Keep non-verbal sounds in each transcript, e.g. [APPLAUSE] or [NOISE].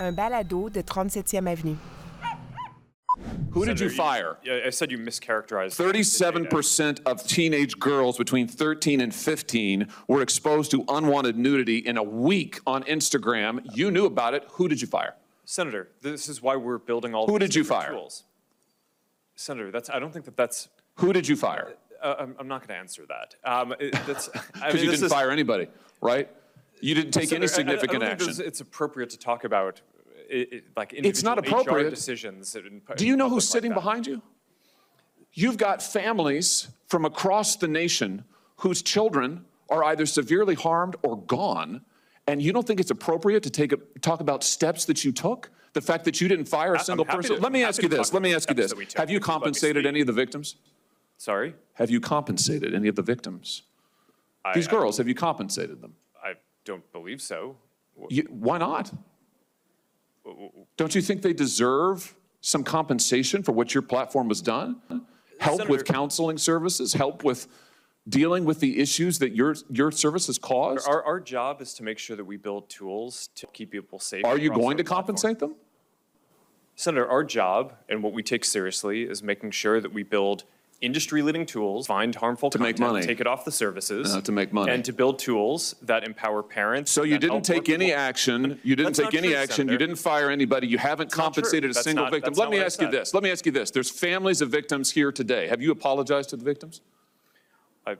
un balado de 37e Avenue. Who did you fire? Yeah, I said you mischaracterized. the Thirty-seven data. percent of teenage girls between thirteen and fifteen were exposed to unwanted nudity in a week on Instagram. You knew about it. Who did you fire? Senator, this is why we're building all. Who these did you different fire? Tools. Senator, that's. I don't think that that's. Who did you fire? Uh, I'm, I'm not going to answer that. Um, it, that's. [LAUGHS] I Because mean, you didn't is- fire anybody, right? You didn't take any Senator, I- I- I don't significant think action. It's appropriate to talk about, i- i- like It's not individual HR appropriate. decisions. in pu- Do you in know public who's like sitting that. behind you? You've got families from across the nation whose children are either severely harmed or gone, and you don't think it's appropriate to take a, talk about steps that you took? The fact that you didn't fire a I'm single happy person? to- Let me ask you to this. Let me ask you steps this. that we took. Have you me compensated speak. any of the victims? Sorry, Have you compensated any of the victims? I- These I- girls, have you compensated them? Don't believe so. You, why not? Don't you think they deserve some compensation for what your platform has done? Help with counseling services, help with dealing with the issues that your, your services caused? Our, our job is to make sure that we build tools to keep people safe. Are you going to platform. compensate them? Senator, our job and what we take seriously is making sure that we build industry-leading tools, find harmful To make content, money. take it off the services, Uh, to make money. and to build tools that empower parents. So you that didn't help take working any mo- action, you didn't That's take not any true, action, you Senator. didn't fire anybody, you haven't not true. compensated a That's single not- victim. that's Let not me what I ask you said. this, let me ask you this. There's families of victims here today. Have you apologized to the victims? I-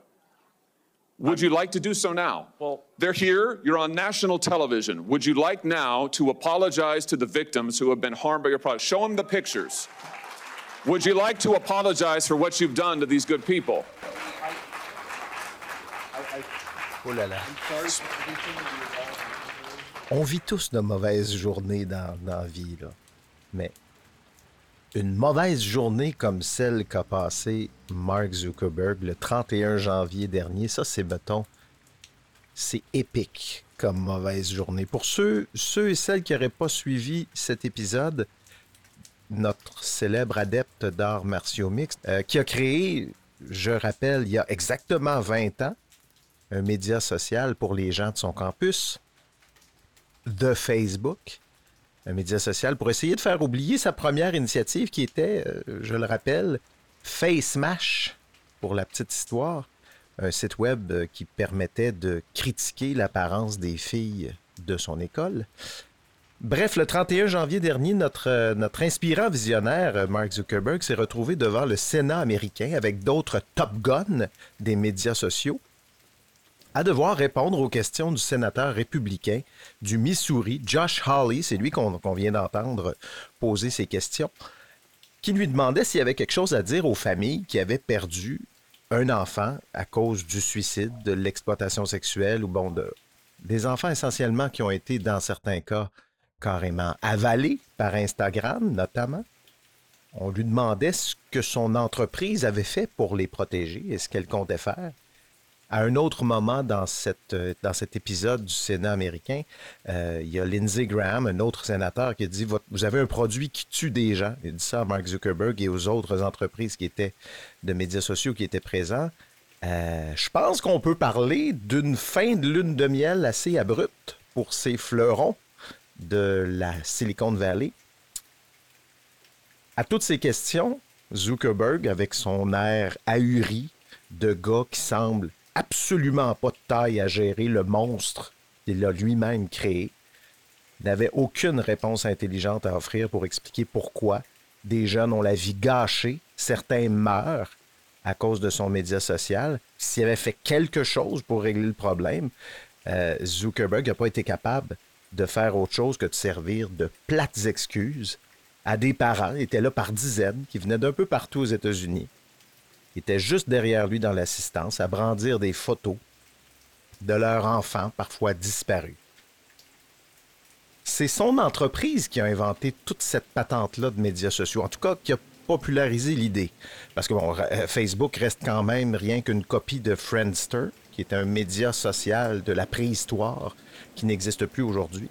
Would you like to do so now? Well- They're here, you're on national television. Would you like now to apologize to the victims who have been harmed by your product? Show them the pictures. Would you like to apologize for what you've done to these good people? Oh là là. On vit tous de mauvaises journées dans, dans la vie, là. Mais une mauvaise journée comme celle qu'a passée Mark Zuckerberg le 31 janvier dernier, ça, c'est, mettons, c'est épique comme mauvaise journée. Pour ceux, ceux et celles qui n'auraient pas suivi cet épisode, notre célèbre adepte d'arts martiaux mixtes, euh, qui a créé, je rappelle, il y a exactement 20 ans, un média social pour les gens de son campus, de Facebook, un média social pour essayer de faire oublier sa première initiative qui était, euh, je le rappelle, FaceMash, pour la petite histoire, un site web euh, qui permettait de critiquer l'apparence des filles de son école. Bref, le 31 janvier dernier, notre, euh, inspirant visionnaire, euh, Mark Zuckerberg, s'est retrouvé devant le Sénat américain avec d'autres Top Gun des médias sociaux à devoir répondre aux questions du sénateur républicain du Missouri, Josh Hawley, c'est lui qu'on vient d'entendre poser ces questions, qui lui demandait s'il y avait quelque chose à dire aux familles qui avaient perdu un enfant à cause du suicide, de l'exploitation sexuelle ou bon, de, des enfants essentiellement qui ont été, dans certains cas, carrément avalés par Instagram, notamment. On lui demandait ce que son entreprise avait fait pour les protéger et ce qu'elle comptait faire. À un autre moment dans, cette, cet épisode du Sénat américain, euh, il y a Lindsey Graham, un autre sénateur, qui dit Vous avez un produit qui tue des gens. Il dit ça à Mark Zuckerberg et aux autres entreprises qui étaient de médias sociaux qui étaient présents. Euh, je pense qu'on peut parler d'une fin de lune de miel assez abrupte pour ces fleurons de la Silicon Valley. À toutes ces questions, Zuckerberg, avec son air ahuri de gars qui semble absolument pas de taille à gérer le monstre qu'il a lui-même créé, n'avait aucune réponse intelligente à offrir pour expliquer pourquoi des jeunes ont la vie gâchée, certains meurent à cause de son média social. S'il avait fait quelque chose pour régler le problème, euh, Zuckerberg n'a pas été capable de faire autre chose que de servir de plates excuses à des parents, ils étaient là par dizaines, qui venaient d'un peu partout aux États-Unis, Ils étaient juste derrière lui dans l'assistance, à brandir des photos de leurs enfants, parfois disparus. C'est son entreprise qui a inventé toute cette patente-là de médias sociaux, en tout cas qui a popularisé l'idée. Parce que euh, Facebook reste quand même rien qu'une copie de Friendster, qui est un média social de la préhistoire qui n'existe plus aujourd'hui.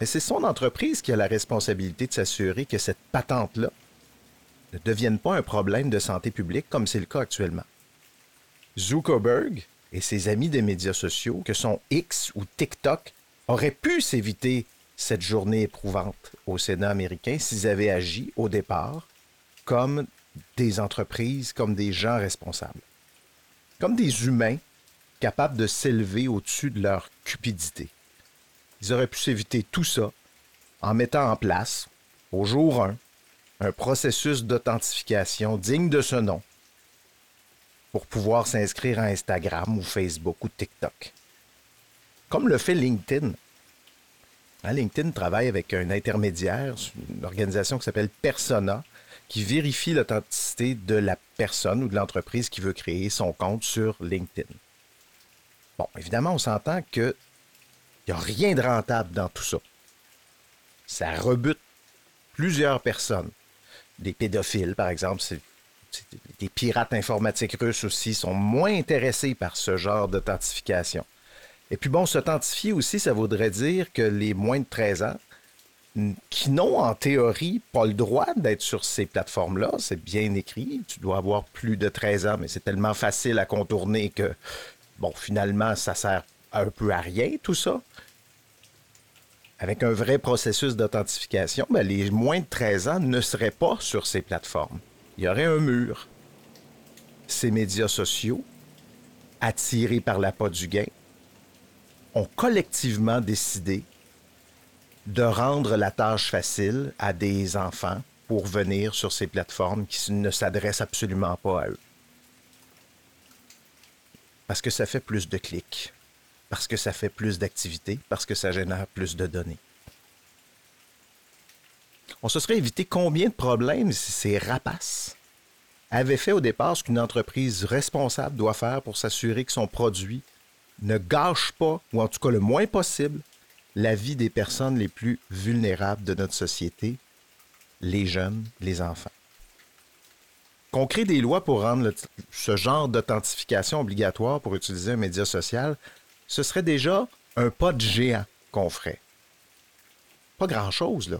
Mais c'est son entreprise qui a la responsabilité de s'assurer que cette patente-là ne devienne pas un problème de santé publique comme c'est le cas actuellement. Zuckerberg et ses amis des médias sociaux, que sont X ou TikTok, auraient pu s'éviter cette journée éprouvante au Sénat américain s'ils avaient agi au départ comme des entreprises, comme des gens responsables, comme des humains capables de s'élever au-dessus de leur cupidité. Ils auraient pu s'éviter tout ça en mettant en place, au jour 1, un processus d'authentification digne de ce nom pour pouvoir s'inscrire à Instagram ou Facebook ou TikTok. Comme le fait LinkedIn. Hein, LinkedIn travaille avec un intermédiaire, une organisation qui s'appelle Persona, qui vérifie l'authenticité de la personne ou de l'entreprise qui veut créer son compte sur LinkedIn. Bon, évidemment, on s'entend qu'il n'y a rien de rentable dans tout ça. Ça rebute plusieurs personnes. Des pédophiles, par exemple, des pirates informatiques russes aussi sont moins intéressés par ce genre d'authentification. Et puis bon, s'authentifier aussi, ça voudrait dire que les moins de 13 ans, qui n'ont en théorie pas le droit d'être sur ces plateformes-là, c'est bien écrit, tu dois avoir plus de 13 ans, mais c'est tellement facile à contourner que, bon, finalement, ça sert un peu à rien, tout ça. Avec un vrai processus d'authentification, ben, les moins de 13 ans ne seraient pas sur ces plateformes il y aurait un mur. Ces médias sociaux, attirés par l'appât du gain, ont collectivement décidé de rendre la tâche facile à des enfants pour venir sur ces plateformes qui ne s'adressent absolument pas à eux. Parce que ça fait plus de clics, parce que ça fait plus d'activités, parce que ça génère plus de données. On se serait évité combien de problèmes si ces rapaces avaient fait au départ ce qu'une entreprise responsable doit faire pour s'assurer que son produit ne gâche pas, ou en tout cas le moins possible, la vie des personnes les plus vulnérables de notre société, les jeunes, les enfants. Qu'on crée des lois pour rendre ce genre d'authentification obligatoire pour utiliser un média social, ce serait déjà un pas de géant qu'on ferait. Pas grand-chose, là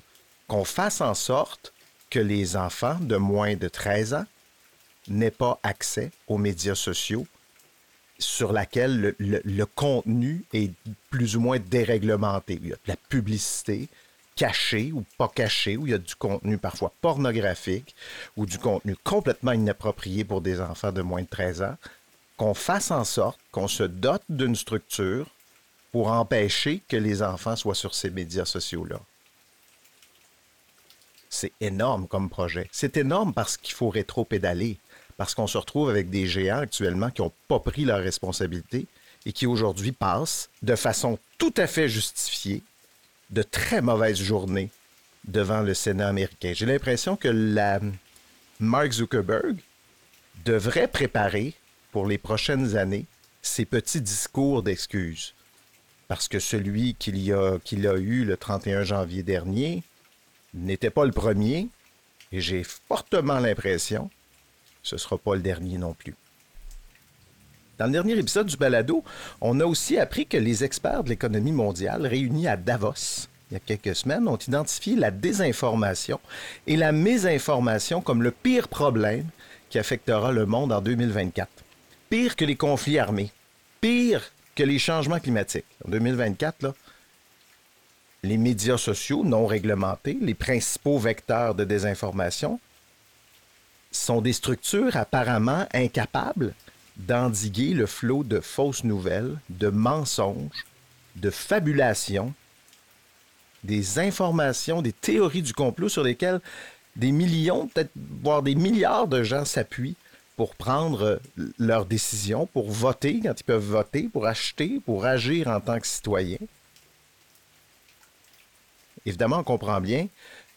qu'on fasse en sorte que les enfants de moins de 13 ans n'aient pas accès aux médias sociaux sur lesquels le, contenu est plus ou moins déréglementé. Il y a de la publicité cachée ou pas cachée, où il y a du contenu parfois pornographique ou du contenu complètement inapproprié pour des enfants de moins de 13 ans, qu'on fasse en sorte qu'on se dote d'une structure pour empêcher que les enfants soient sur ces médias sociaux-là. C'est énorme comme projet. C'est énorme parce qu'il faut rétro-pédaler, parce qu'on se retrouve avec des géants actuellement qui n'ont pas pris leurs responsabilités et qui aujourd'hui passent de façon tout à fait justifiée de très mauvaises journées devant le Sénat américain. J'ai l'impression que la Mark Zuckerberg devrait préparer pour les prochaines années ses petits discours d'excuses. Parce que celui qu'il a, qu'il a eu le 31 janvier dernier, n'était pas le premier et j'ai fortement l'impression que ce ne sera pas le dernier non plus. Dans le dernier épisode du balado, on a aussi appris que les experts de l'économie mondiale réunis à Davos il y a quelques semaines ont identifié la désinformation et la mésinformation comme le pire problème qui affectera le monde en 2024. Pire que les conflits armés, pire que les changements climatiques. En 2024, là, les médias sociaux non réglementés, les principaux vecteurs de désinformation, sont des structures apparemment incapables d'endiguer le flot de fausses nouvelles, de mensonges, de fabulations, des informations, des théories du complot sur lesquelles des millions, peut-être voire des milliards de gens s'appuient pour prendre leurs décisions, pour voter quand ils peuvent voter, pour acheter, pour agir en tant que citoyens. Évidemment, on comprend bien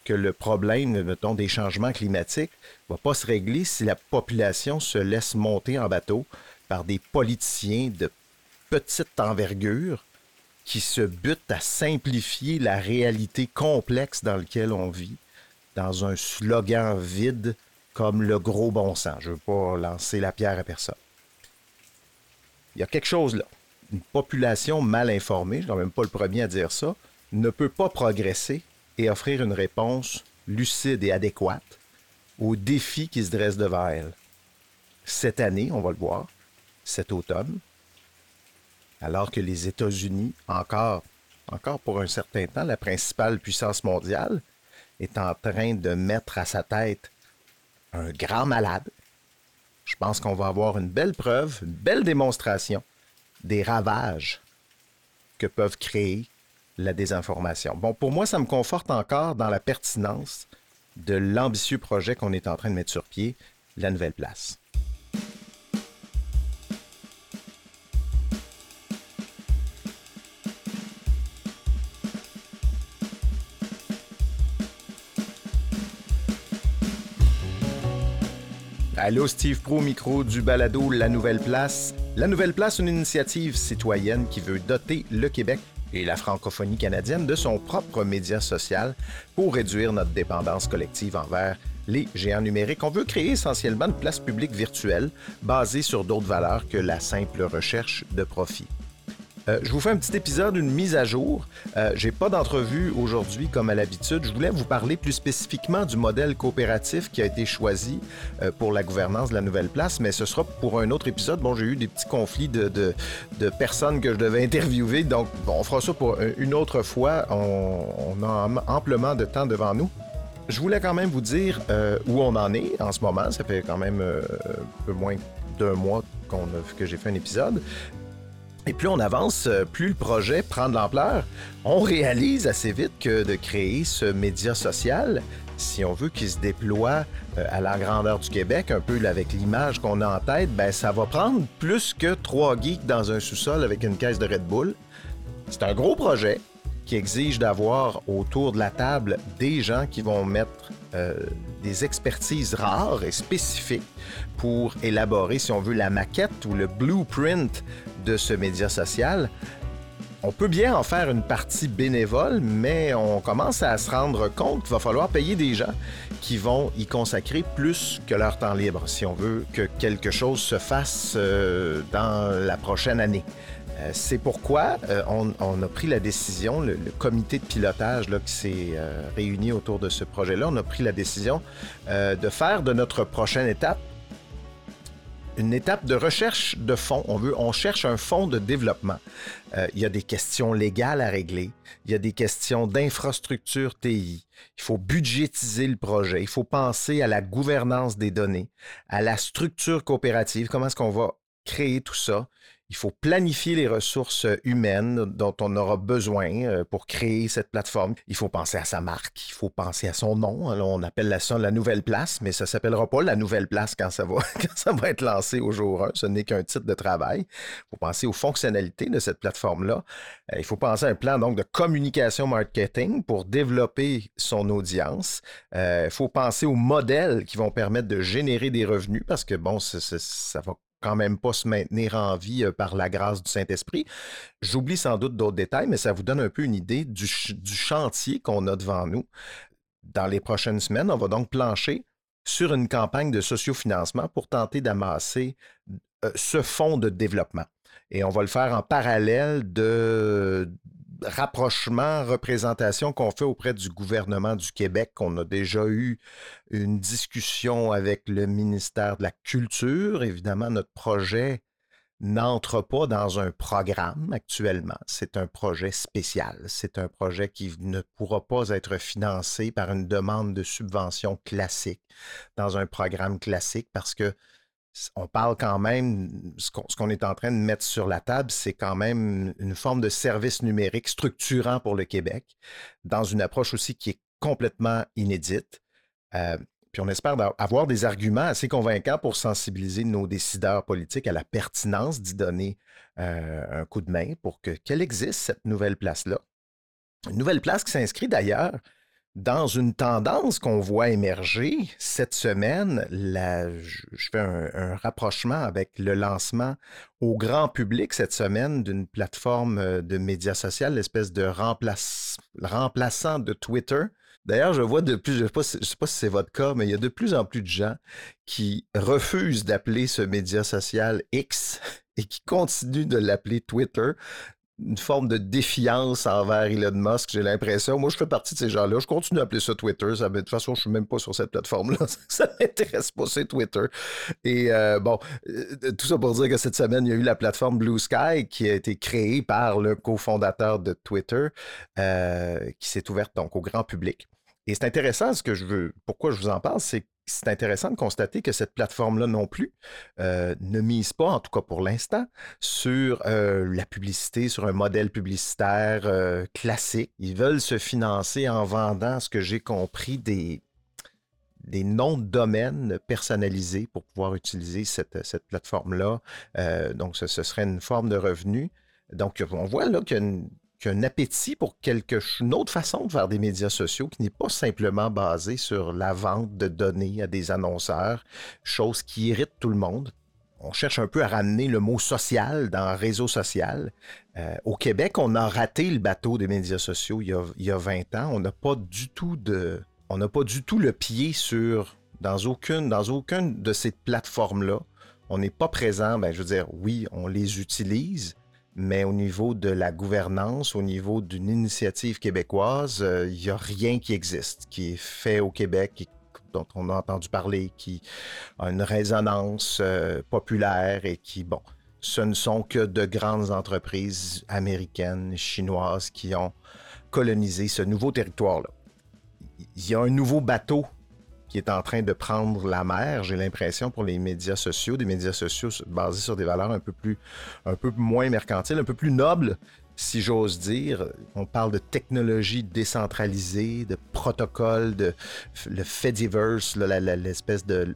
que le problème, mettons, des changements climatiques ne va pas se régler si la population se laisse monter en bateau par des politiciens de petite envergure qui se butent à simplifier la réalité complexe dans laquelle on vit dans un slogan vide comme le gros bon sens. Je ne veux pas lancer la pierre à personne. Il y a quelque chose là. Une population mal informée, je ne suis même pas le premier à dire ça, ne peut pas progresser et offrir une réponse lucide et adéquate aux défis qui se dressent devant elle. Cette année, on va le voir, cet automne, alors que les États-Unis, encore encore pour un certain temps, la principale puissance mondiale, est en train de mettre à sa tête un grand malade. Je pense qu'on va avoir une belle preuve, une belle démonstration des ravages que peuvent créer la désinformation. Bon, pour moi, ça me conforte encore dans la pertinence de l'ambitieux projet qu'on est en train de mettre sur pied, la nouvelle place. Allô, Steve Pro, micro du balado La Nouvelle Place. La Nouvelle Place, une initiative citoyenne qui veut doter le Québec et la francophonie canadienne de son propre média social pour réduire notre dépendance collective envers les géants numériques. On veut créer essentiellement une place publique virtuelle basée sur d'autres valeurs que la simple recherche de profit. Euh, je vous fais un petit épisode, une mise à jour. Euh, J'ai pas d'entrevue aujourd'hui comme à l'habitude. Je voulais vous parler plus spécifiquement du modèle coopératif qui a été choisi euh, pour la gouvernance de la nouvelle place, mais ce sera pour un autre épisode. Bon, j'ai eu des petits conflits de, personnes que je devais interviewer, donc on fera ça pour une autre fois. On, a amplement de temps devant nous. Je voulais quand même vous dire euh, où on en est en ce moment. Ça fait quand même un peu moins d'un mois que j'ai fait un épisode. Et plus on avance, euh, plus le projet prend de l'ampleur. On réalise assez vite que de créer ce média social, si on veut qu'il se déploie euh, à la grandeur du Québec, un peu avec l'image qu'on a en tête, ben ça va prendre plus que trois geeks dans un sous-sol avec une caisse de Red Bull. C'est un gros projet qui exige d'avoir autour de la table des gens qui vont mettre euh, des expertises rares et spécifiques pour élaborer, si on veut, la maquette ou le blueprint de ce média social. On peut bien en faire une partie bénévole, mais on commence à se rendre compte qu'il va falloir payer des gens qui vont y consacrer plus que leur temps libre, si on veut que quelque chose se fasse euh, dans la prochaine année. Euh, c'est pourquoi euh, on, a pris la décision, le, comité de pilotage qui s'est réuni autour de ce projet-là, on a pris la décision de faire de notre prochaine étape une étape de recherche de fonds. On, veut, on cherche un fonds de développement. Euh, il y a des questions légales à régler. Il y a des questions d'infrastructure TI. Il faut budgétiser le projet. Il faut penser à la gouvernance des données, à la structure coopérative. Comment est-ce qu'on va créer tout ça? Il faut planifier les ressources humaines dont on aura besoin euh, pour créer cette plateforme. Il faut penser à sa marque, il faut penser à son nom. On appelle ça la nouvelle place, mais ça s'appellera pas la nouvelle place quand ça va, [LAUGHS] être lancé au jour 1. Ce n'est qu'un titre de travail. Il faut penser aux fonctionnalités de cette plateforme-là. Euh, il faut penser à un plan donc de communication marketing pour développer son audience. Euh, il faut penser aux modèles qui vont permettre de générer des revenus parce que bon, ça va quand même pas se maintenir en vie euh, par la grâce du Saint-Esprit. J'oublie sans doute d'autres détails, mais ça vous donne un peu une idée du, ch du chantier qu'on a devant nous. Dans les prochaines semaines, on va donc plancher sur une campagne de sociofinancement pour tenter d'amasser euh, ce fonds de développement. Et on va le faire en parallèle de, rapprochement, représentation qu'on fait auprès du gouvernement du Québec. On a déjà eu une discussion avec le ministère de la Culture. Évidemment, notre projet n'entre pas dans un programme actuellement. C'est un projet spécial. C'est un projet qui ne pourra pas être financé par une demande de subvention classique dans un programme classique parce que on parle quand même, ce qu'on qu est en train de mettre sur la table, c'est quand même une forme de service numérique structurant pour le Québec, dans une approche aussi qui est complètement inédite. Euh, puis on espère avoir des arguments assez convaincants pour sensibiliser nos décideurs politiques à la pertinence d'y donner euh, un coup de main pour que qu'elle existe, cette nouvelle place-là. Une nouvelle place qui s'inscrit d'ailleurs dans une tendance qu'on voit émerger cette semaine, je fais un, rapprochement avec le lancement au grand public cette semaine d'une plateforme euh, de médias sociaux, l'espèce de remplaçant de Twitter. D'ailleurs, je vois de plus, je ne sais pas si c'est votre cas, mais il y a de plus en plus de gens qui refusent d'appeler ce média social X et qui continuent de l'appeler Twitter une forme de défiance envers Elon Musk, j'ai l'impression. Moi, je fais partie de ces gens-là. Je continue à appeler ça Twitter. Ça, de toute façon, je suis même pas sur cette plateforme-là. [LAUGHS] Ça m'intéresse pas, c'est Twitter. Et euh, bon, euh, tout ça pour dire que cette semaine, il y a eu la plateforme Blue Sky qui a été créée par le cofondateur de Twitter, euh, qui s'est ouverte donc au grand public. Et c'est intéressant, ce que je veux, pourquoi je vous en parle, c'est c'est intéressant de constater que cette plateforme-là non plus euh, ne mise pas, en tout cas pour l'instant, sur euh, la publicité, sur un modèle publicitaire euh, classique. Ils veulent se financer en vendant, ce que j'ai compris, des, des noms de domaine personnalisés pour pouvoir utiliser cette, cette plateforme-là. donc, ce, ce, serait une forme de revenu. Donc, on voit là qu'il y a une un appétit pour quelque une autre façon de faire des médias sociaux qui n'est pas simplement basée sur la vente de données à des annonceurs, chose qui irrite tout le monde. On cherche un peu à ramener le mot social dans réseau social. Euh, au Québec, on a raté le bateau des médias sociaux il y a, il y a 20 ans. On n'a pas du tout le pied sur dans aucune, de ces plateformes-là. On n'est pas présent. Ben, je veux dire, oui, on les utilise, mais au niveau de la gouvernance, au niveau d'une initiative québécoise, euh, il n'y a rien qui existe, qui est fait au Québec, dont on a entendu parler, qui a une résonance euh, populaire et qui, bon, ce ne sont que de grandes entreprises américaines, chinoises qui ont colonisé ce nouveau territoire-là. Il y a un nouveau bateau qui est en train de prendre la mer, j'ai l'impression, pour les médias sociaux, des médias sociaux basés sur des valeurs un peu plus, un peu moins mercantiles, un peu plus nobles, si j'ose dire. On parle de technologie décentralisée, de protocole, de le Fediverse, l'espèce de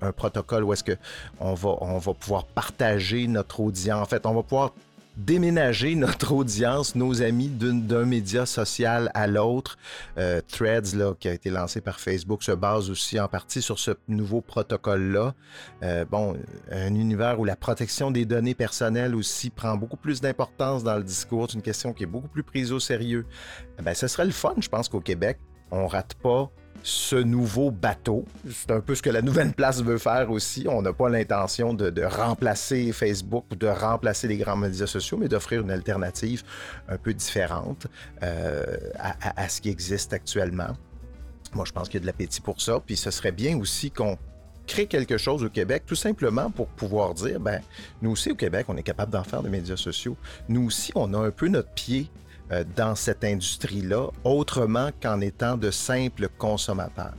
un protocole où est-ce que on va, on va pouvoir partager notre audience. En fait, on va pouvoir déménager notre audience, nos amis d'un média social à l'autre. Euh, Threads, là, qui a été lancé par Facebook, se base aussi en partie sur ce nouveau protocole-là. Euh, bon, un univers où la protection des données personnelles aussi prend beaucoup plus d'importance dans le discours. C'est une question qui est beaucoup plus prise au sérieux. Eh ben, ce serait le fun, je pense qu'au Québec, on rate pas ce nouveau bateau. C'est un peu ce que la nouvelle place veut faire aussi. On n'a pas l'intention de, remplacer Facebook ou de remplacer les grands médias sociaux, mais d'offrir une alternative un peu différente euh, à, ce qui existe actuellement. Moi, je pense qu'il y a de l'appétit pour ça. Puis ce serait bien aussi qu'on crée quelque chose au Québec, tout simplement pour pouvoir dire, ben, nous aussi au Québec, on est capable d'en faire des médias sociaux. Nous aussi, on a un peu notre pied dans cette industrie-là, autrement qu'en étant de simples consommateurs.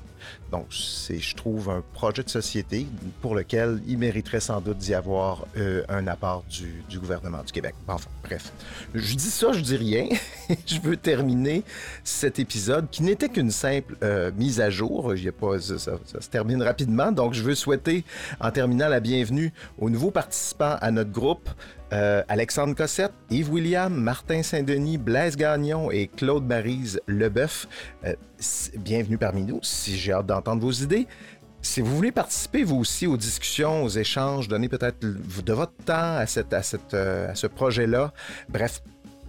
Donc, c'est, je trouve, un projet de société pour lequel il mériterait sans doute d'y avoir euh, un apport du, gouvernement du Québec. Enfin, bref. Je dis ça, je dis rien. [LAUGHS] je veux terminer cet épisode qui n'était qu'une simple euh, mise à jour. Il pas, ça, ça, se termine rapidement. Donc, je veux souhaiter, en terminant, la bienvenue aux nouveaux participants à notre groupe. Euh, Alexandre Cossette, Yves William, Martin Saint-Denis, Blaise Gagnon et Claude Marise Leboeuf. bienvenue parmi nous. Si j'ai hâte d'entendre vos idées. Si vous voulez participer, vous aussi, aux discussions, aux échanges, donner peut-être de votre temps à, cette, à, cette, euh, à ce projet-là, bref,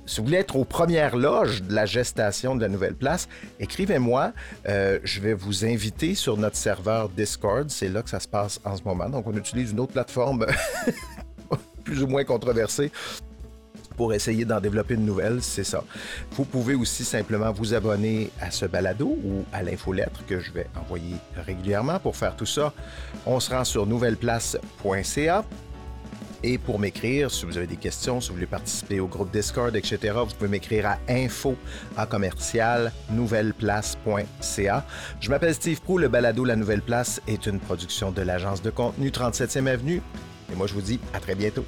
si vous voulez être aux premières loges de la gestation de la nouvelle place, écrivez-moi. Euh, je vais vous inviter sur notre serveur Discord. C'est là que ça se passe en ce moment. Donc, on utilise une autre plateforme [LAUGHS] plus ou moins controversée pour essayer d'en développer une nouvelle, c'est ça. Vous pouvez aussi simplement vous abonner à ce balado ou à l'infolettre que je vais envoyer régulièrement. Pour faire tout ça, on se rend sur nouvelleplace.ca. Et pour m'écrire, si vous avez des questions, si vous voulez participer au groupe Discord, etc., vous pouvez m'écrire à info à commercial nouvelleplace.ca. Je m'appelle Steve Prou. Le balado La Nouvelle Place est une production de l'agence de contenu 37e Avenue. Et moi, je vous dis à très bientôt.